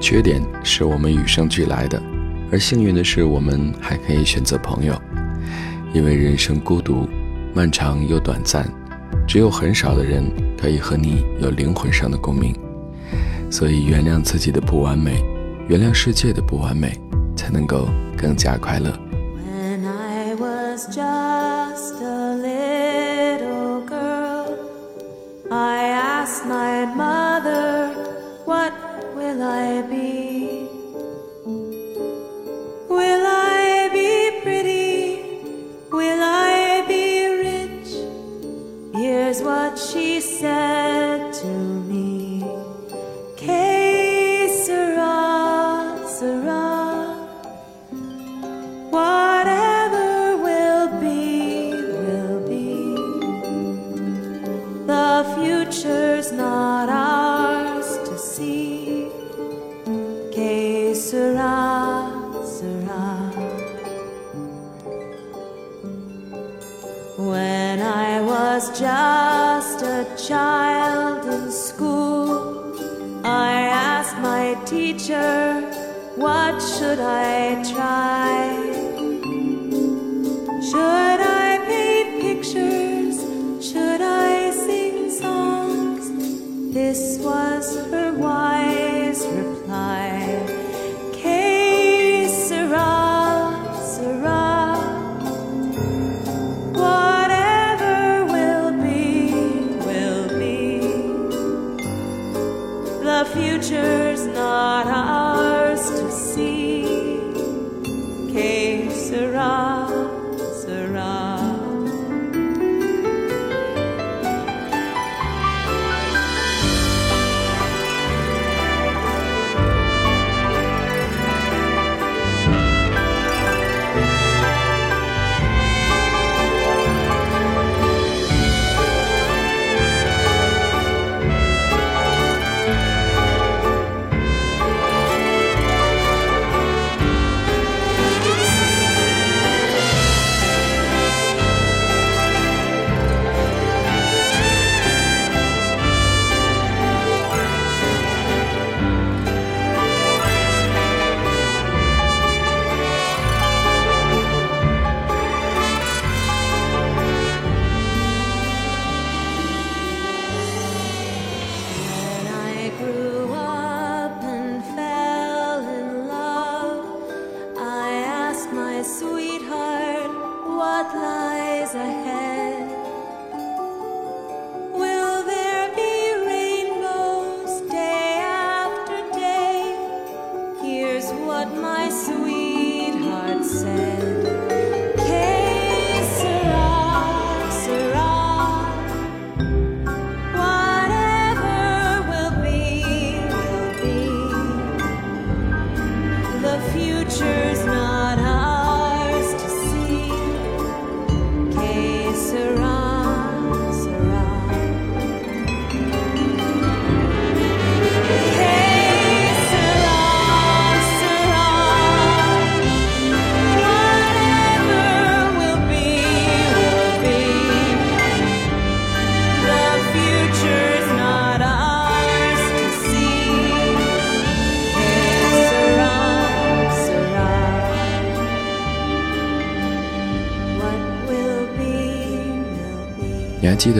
缺点是我们与生俱来的，而幸运的是，我们还可以选择朋友，因为人生孤独、漫长又短暂，只有很少的人可以和你有灵魂上的共鸣，所以原谅自己的不完美，原谅世界的不完美，才能够更加快乐。future's not ours to see. Que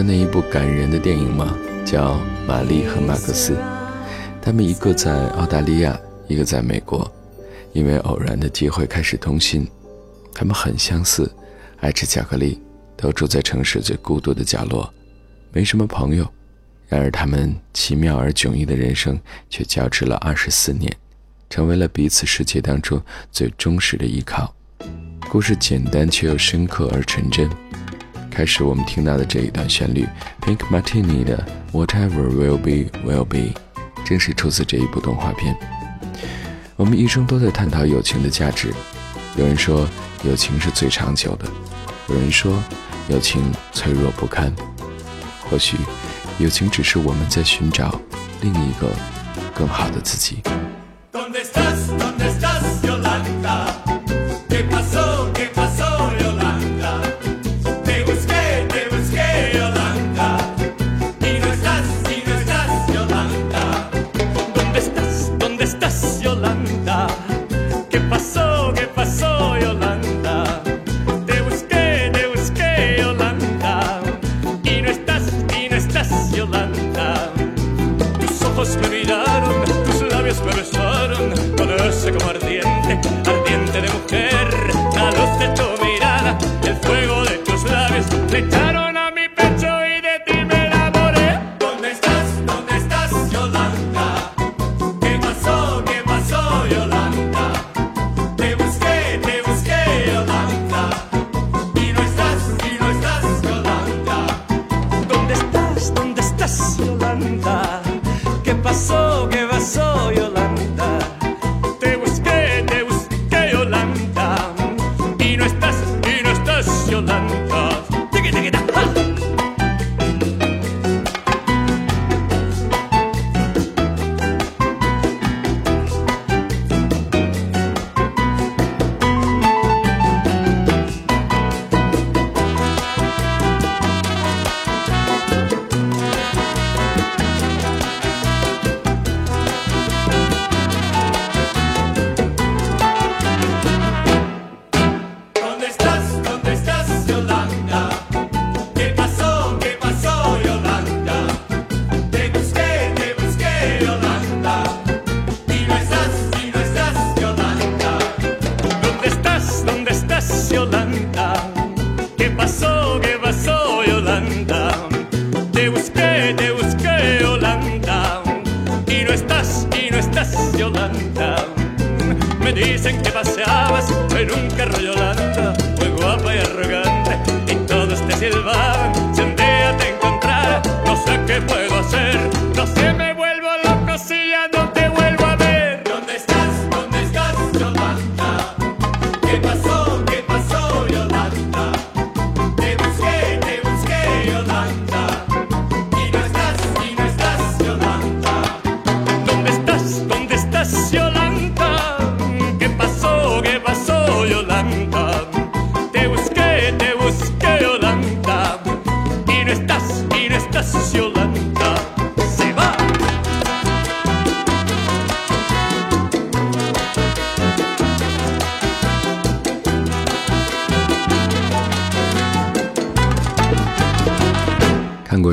那一部感人的电影吗？叫《玛丽和马克思》。他们一个在澳大利亚，一个在美国，因为偶然的机会开始通信。他们很相似，爱吃巧克力，都住在城市最孤独的角落，没什么朋友。然而，他们奇妙而迥异的人生却交织了二十四年，成为了彼此世界当中最忠实的依靠。故事简单却又深刻而纯真。开始我们听到的这一段旋律，《Pink Martini》的《Whatever Will Be Will Be》，正是出自这一部动画片。我们一生都在探讨友情的价值，有人说友情是最长久的，有人说友情脆弱不堪。或许，友情只是我们在寻找另一个更好的自己。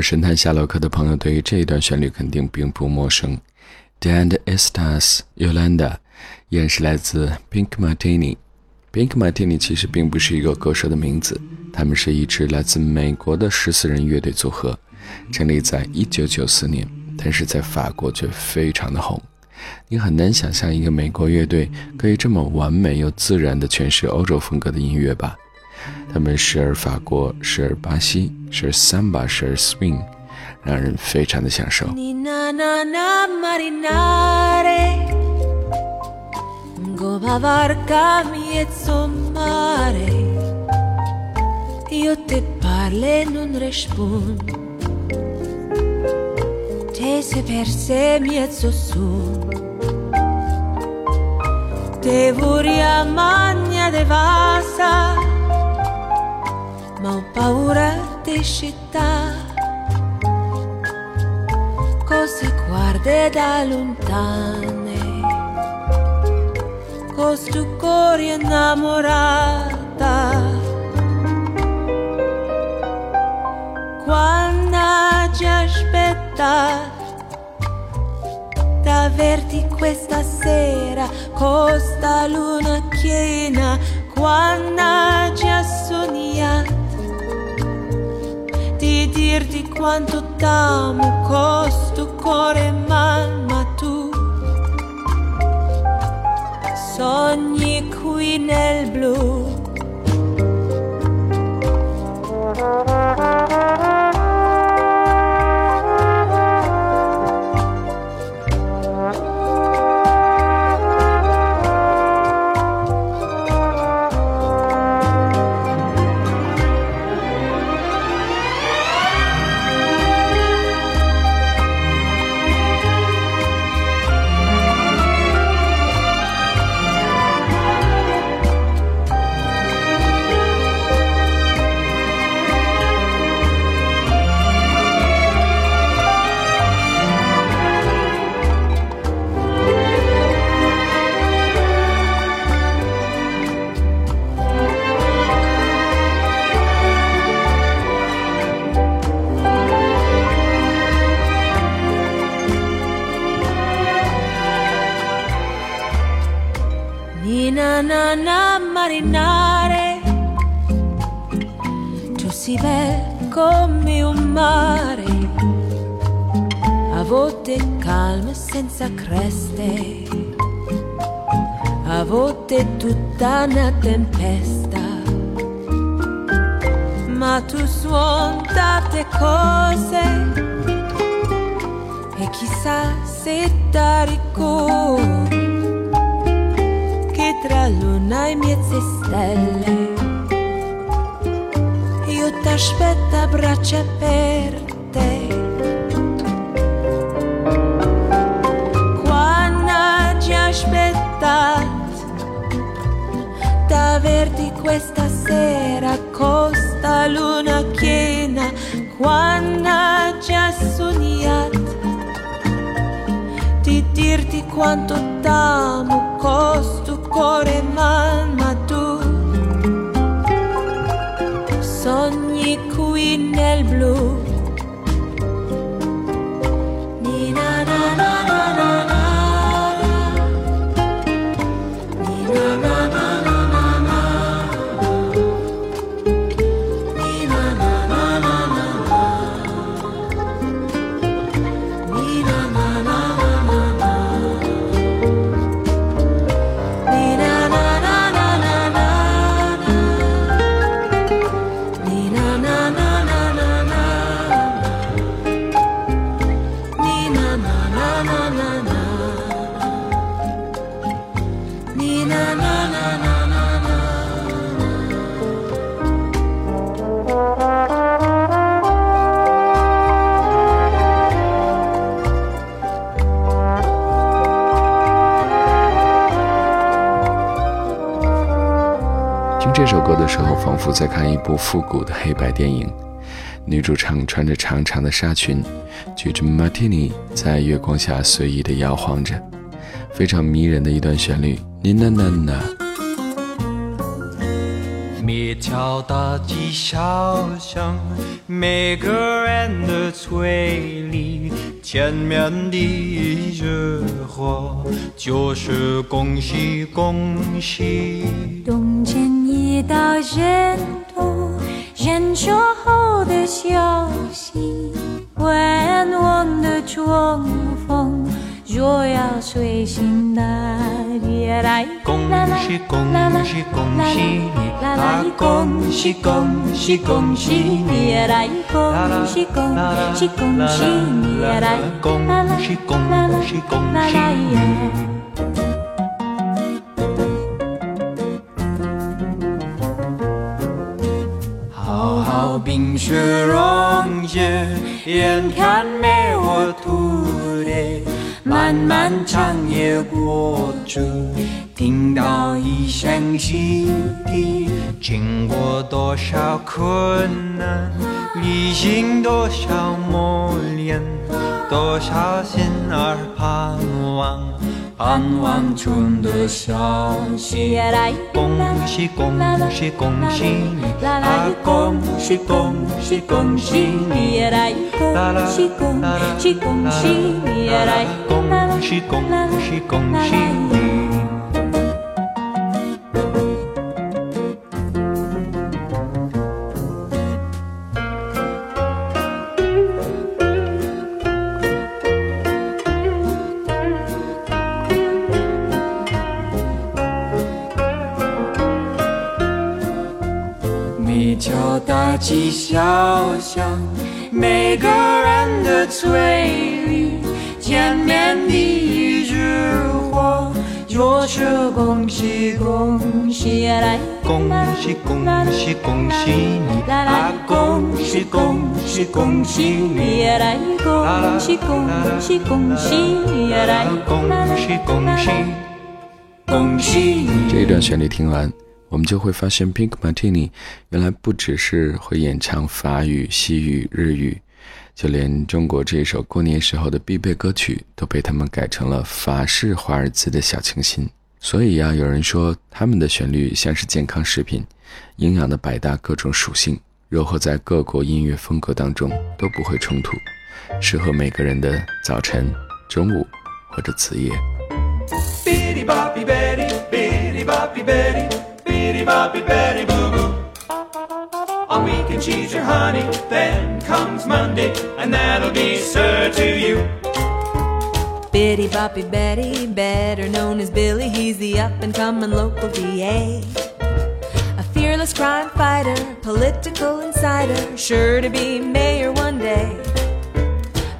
《神探夏洛克》的朋友对于这一段旋律肯定并不陌生。d and Estas Yolanda，也是来自 Pink Martini。Pink Martini 其实并不是一个歌手的名字，他们是一支来自美国的十四人乐队组合，成立在一九九四年，但是在法国却非常的红。你很难想象一个美国乐队可以这么完美又自然的诠释欧洲风格的音乐吧？他们时而法国，时而巴西，时而 samba，时而 swing，让人非常的享受。ma ho paura di città. Cosa guarda da lontane, con sto cuore innamorata. Quando ci aspetta d'averti questa sera, costa luna piena, quando ci assonia dirti quanto t'amo costo cuore mal, ma tu sogni qui nel blu. Avete tutta una tempesta, ma tu suon tante cose e chissà se ti ricordi che tra luna e mezze stelle io ti aspetto a braccia aperte. sera costa luna piena quando già sognato di dirti quanto t'amo costo cuore man, ma tu sogni qui nel blu 听这首歌的时候，仿佛在看一部复古的黑白电影。女主唱穿着长长的纱裙，举着马提尼，在月光下随意的摇晃着，非常迷人的一段旋律。每条大街小巷，每个人的嘴里，见面第一句话就是“恭喜恭喜”。人熟后的消息，温温的春风，若要睡醒啦！你也来，恭喜恭喜恭喜你，来恭喜恭喜恭喜你，来恭喜恭喜恭喜你，来恭喜恭喜恭喜你。冰雪融解，眼看梅花吐的；漫漫长夜过去，听到一声汽笛。经过多少困难，历经多少磨练，多少心儿盼望。盼望着的消息来！恭喜恭喜恭喜你！啊！恭喜恭喜恭喜你！来！恭喜恭喜恭喜你！来！恭喜恭喜恭喜你！笑笑，每个人的嘴里，见面第一句话就是“恭喜恭喜来，恭喜恭喜恭喜你，啊恭喜恭喜恭喜你啊来，恭喜恭喜恭喜啊来，恭喜恭喜恭喜你”。这一段旋律听完。我们就会发现，Pink Martini，原来不只是会演唱法语、西语、日语，就连中国这首过年时候的必备歌曲，都被他们改成了法式华尔兹的小清新。所以呀，有人说他们的旋律像是健康食品，营养的百搭，各种属性柔合在各国音乐风格当中都不会冲突，适合每个人的早晨、中午或者子夜。bitty boppy Betty Boo Boo. All week and cheese your honey. Then comes Monday, and that'll be sir to you. Bitty boppy Betty, better known as Billy, he's the up and coming local DA. A fearless crime fighter, political insider, sure to be mayor one day.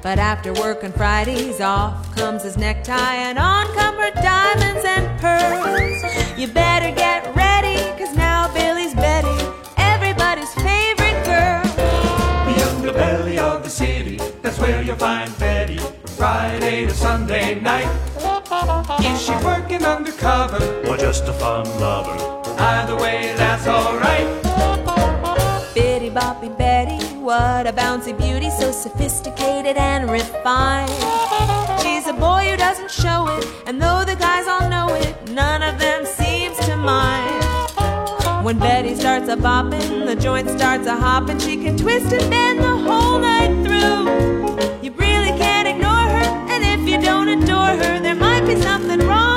But after work on Fridays, off comes his necktie, and on come her diamonds and pearls. You better get undercover or just a fun lover. Either way, that's alright. Bitty boppy Betty, what a bouncy beauty, so sophisticated and refined. She's a boy who doesn't show it, and though the guys all know it, none of them seems to mind. When Betty starts a bopping, the joint starts a hopping, she can twist and bend the whole night through. You really can't ignore her, and if you don't adore her, there might be something wrong.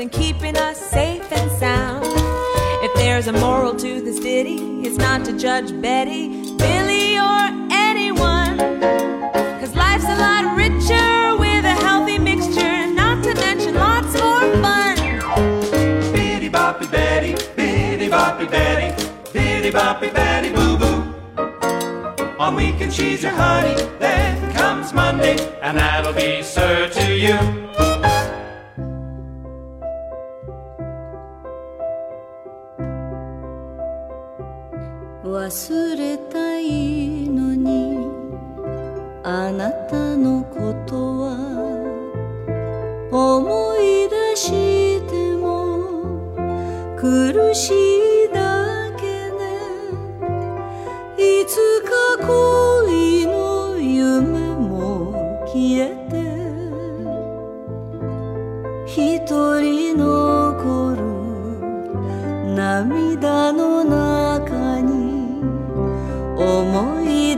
and keeping us safe and sound. If there's a moral to this ditty, it's not to judge Betty, Billy, or anyone. Cause life's a lot richer with a healthy mixture, not to mention lots more fun. Bitty boppy Betty, bitty boppy Betty, bitty boppy Betty boo boo. On weekends she's your honey, then comes Monday, and that'll be sir to you.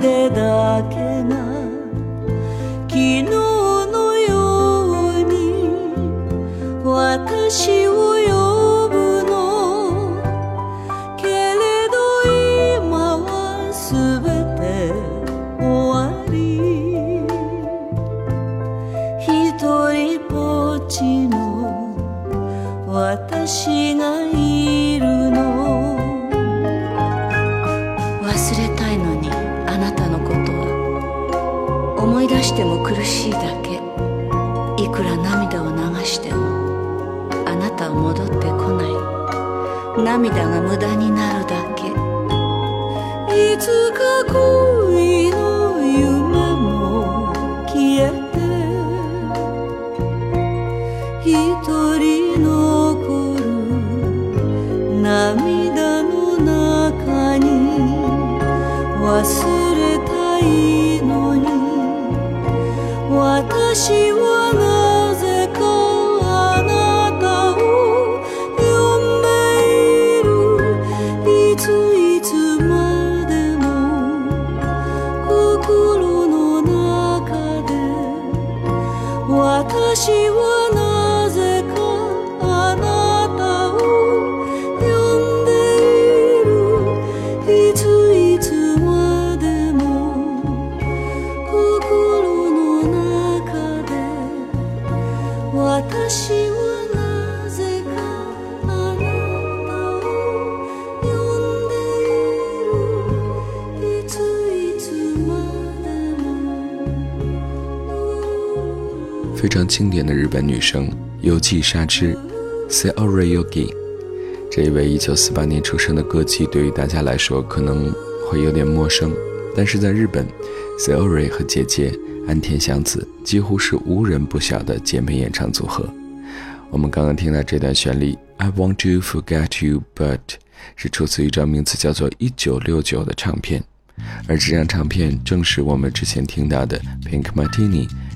でだけが涙が無駄になるだけいつか恋の夢も消えて一人残る涙の中に忘れたいのに私は非常经典的日本女声游记沙织，Seo Ri Yogi，这一位1948年出生的歌姬，对于大家来说可能会有点陌生，但是在日本，Seo Ri 和姐姐安田祥子几乎是无人不晓的姐妹演唱组合。我们刚刚听到这段旋律，I want to forget you but，是出自一张名字叫做《1969》的唱片，而这张唱片正是我们之前听到的 Pink Martini。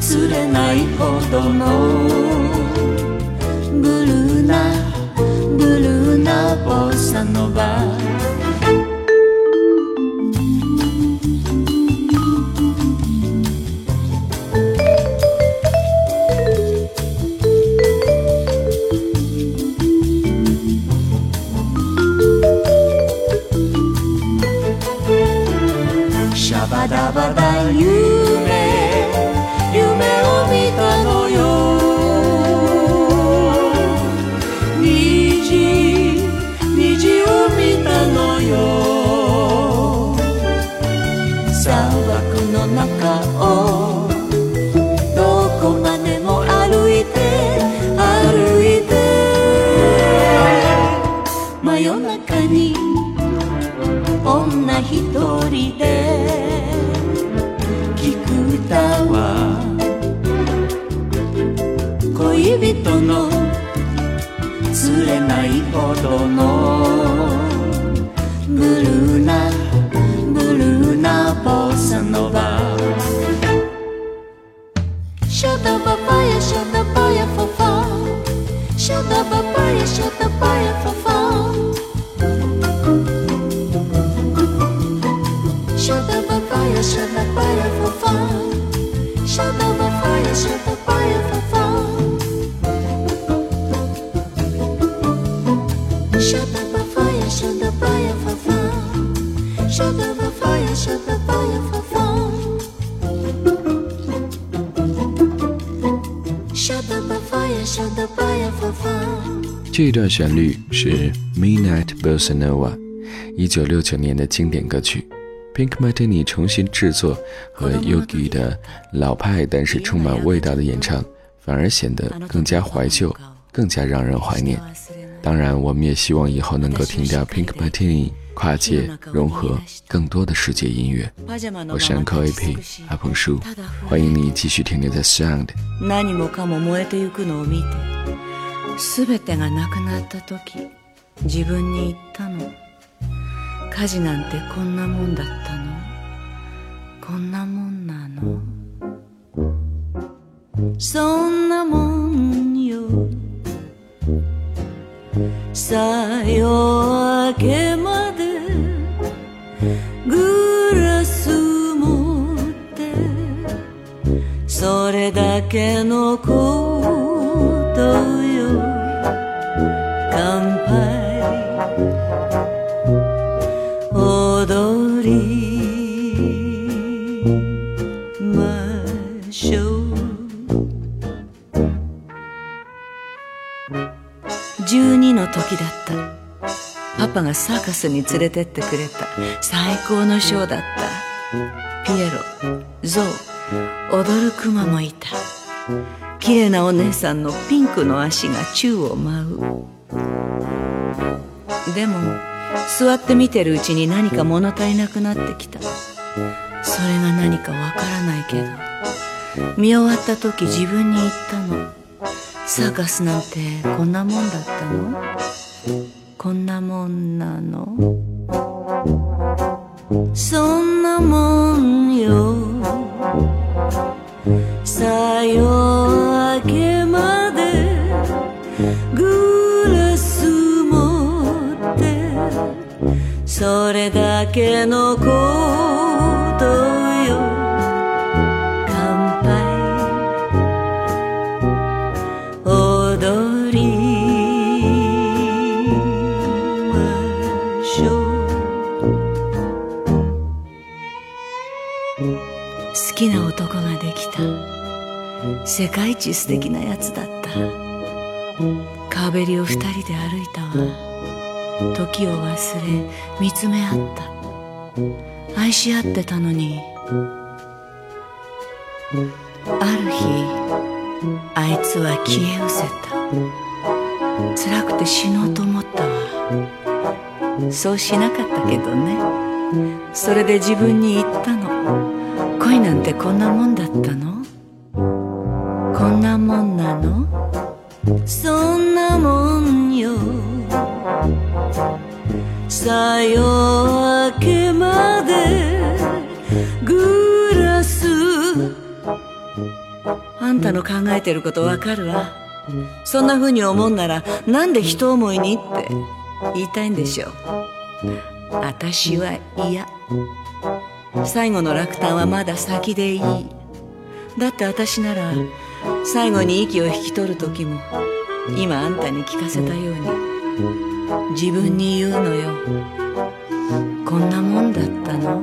釣れないほどのブルーなブルーなボサノババダバダ言う夜中に女一人で聞く歌は恋人の釣れないほどのブルーなブルーなボサノバシャタバパヤシャタバヤフォファシャタバパヤシャタバヤフォファ这一段旋律是 Midnight i b o s s a n o v a 一九六九年的经典歌曲。Pink Martini 重新制作和 Yogi 的老派，但是充满味道的演唱，反而显得更加怀旧，更加让人怀念。当然，我们也希望以后能够听到 Pink Martini。跨界融合更多的世界音乐，我是 Anchor A P 阿鹏叔，欢迎你继续听听在 Sound。けのことよ乾杯踊りましょう12の時だったパパがサーカスに連れてってくれた最高のショーだったピエロゾウ踊るクマもいた綺麗なお姉さんのピンクの足が宙を舞うでも座って見てるうちに何か物足りなくなってきたそれが何かわからないけど見終わった時自分に言ったのサーカスなんてこんなもんだったのこんなもんなのそんなもんよさよそれだけのことよ乾杯踊りましょう好きな男ができた世界一素敵なやつだった川べりを二人で歩いたわ時を忘れ見つめ合った愛し合ってたのにある日あいつは消え失せた辛くて死のうと思ったわそうしなかったけどねそれで自分に言ったの恋なんてこんなもんだったのこんなもんなのそんなもんよさ夜明けまでグラスあんたの考えてることわかるわそんな風に思うならなんで一思いにって言いたいんでしょう私は嫌最後の落胆はまだ先でいいだって私なら最後に息を引き取る時も今あんたに聞かせたように自分に言うのよこんなもんだったの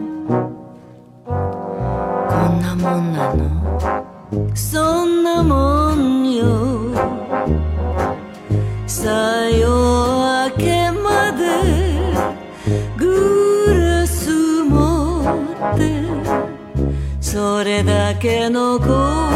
こんなもんなのそんなもんよさよ明けまでグラス持ってそれだけのこと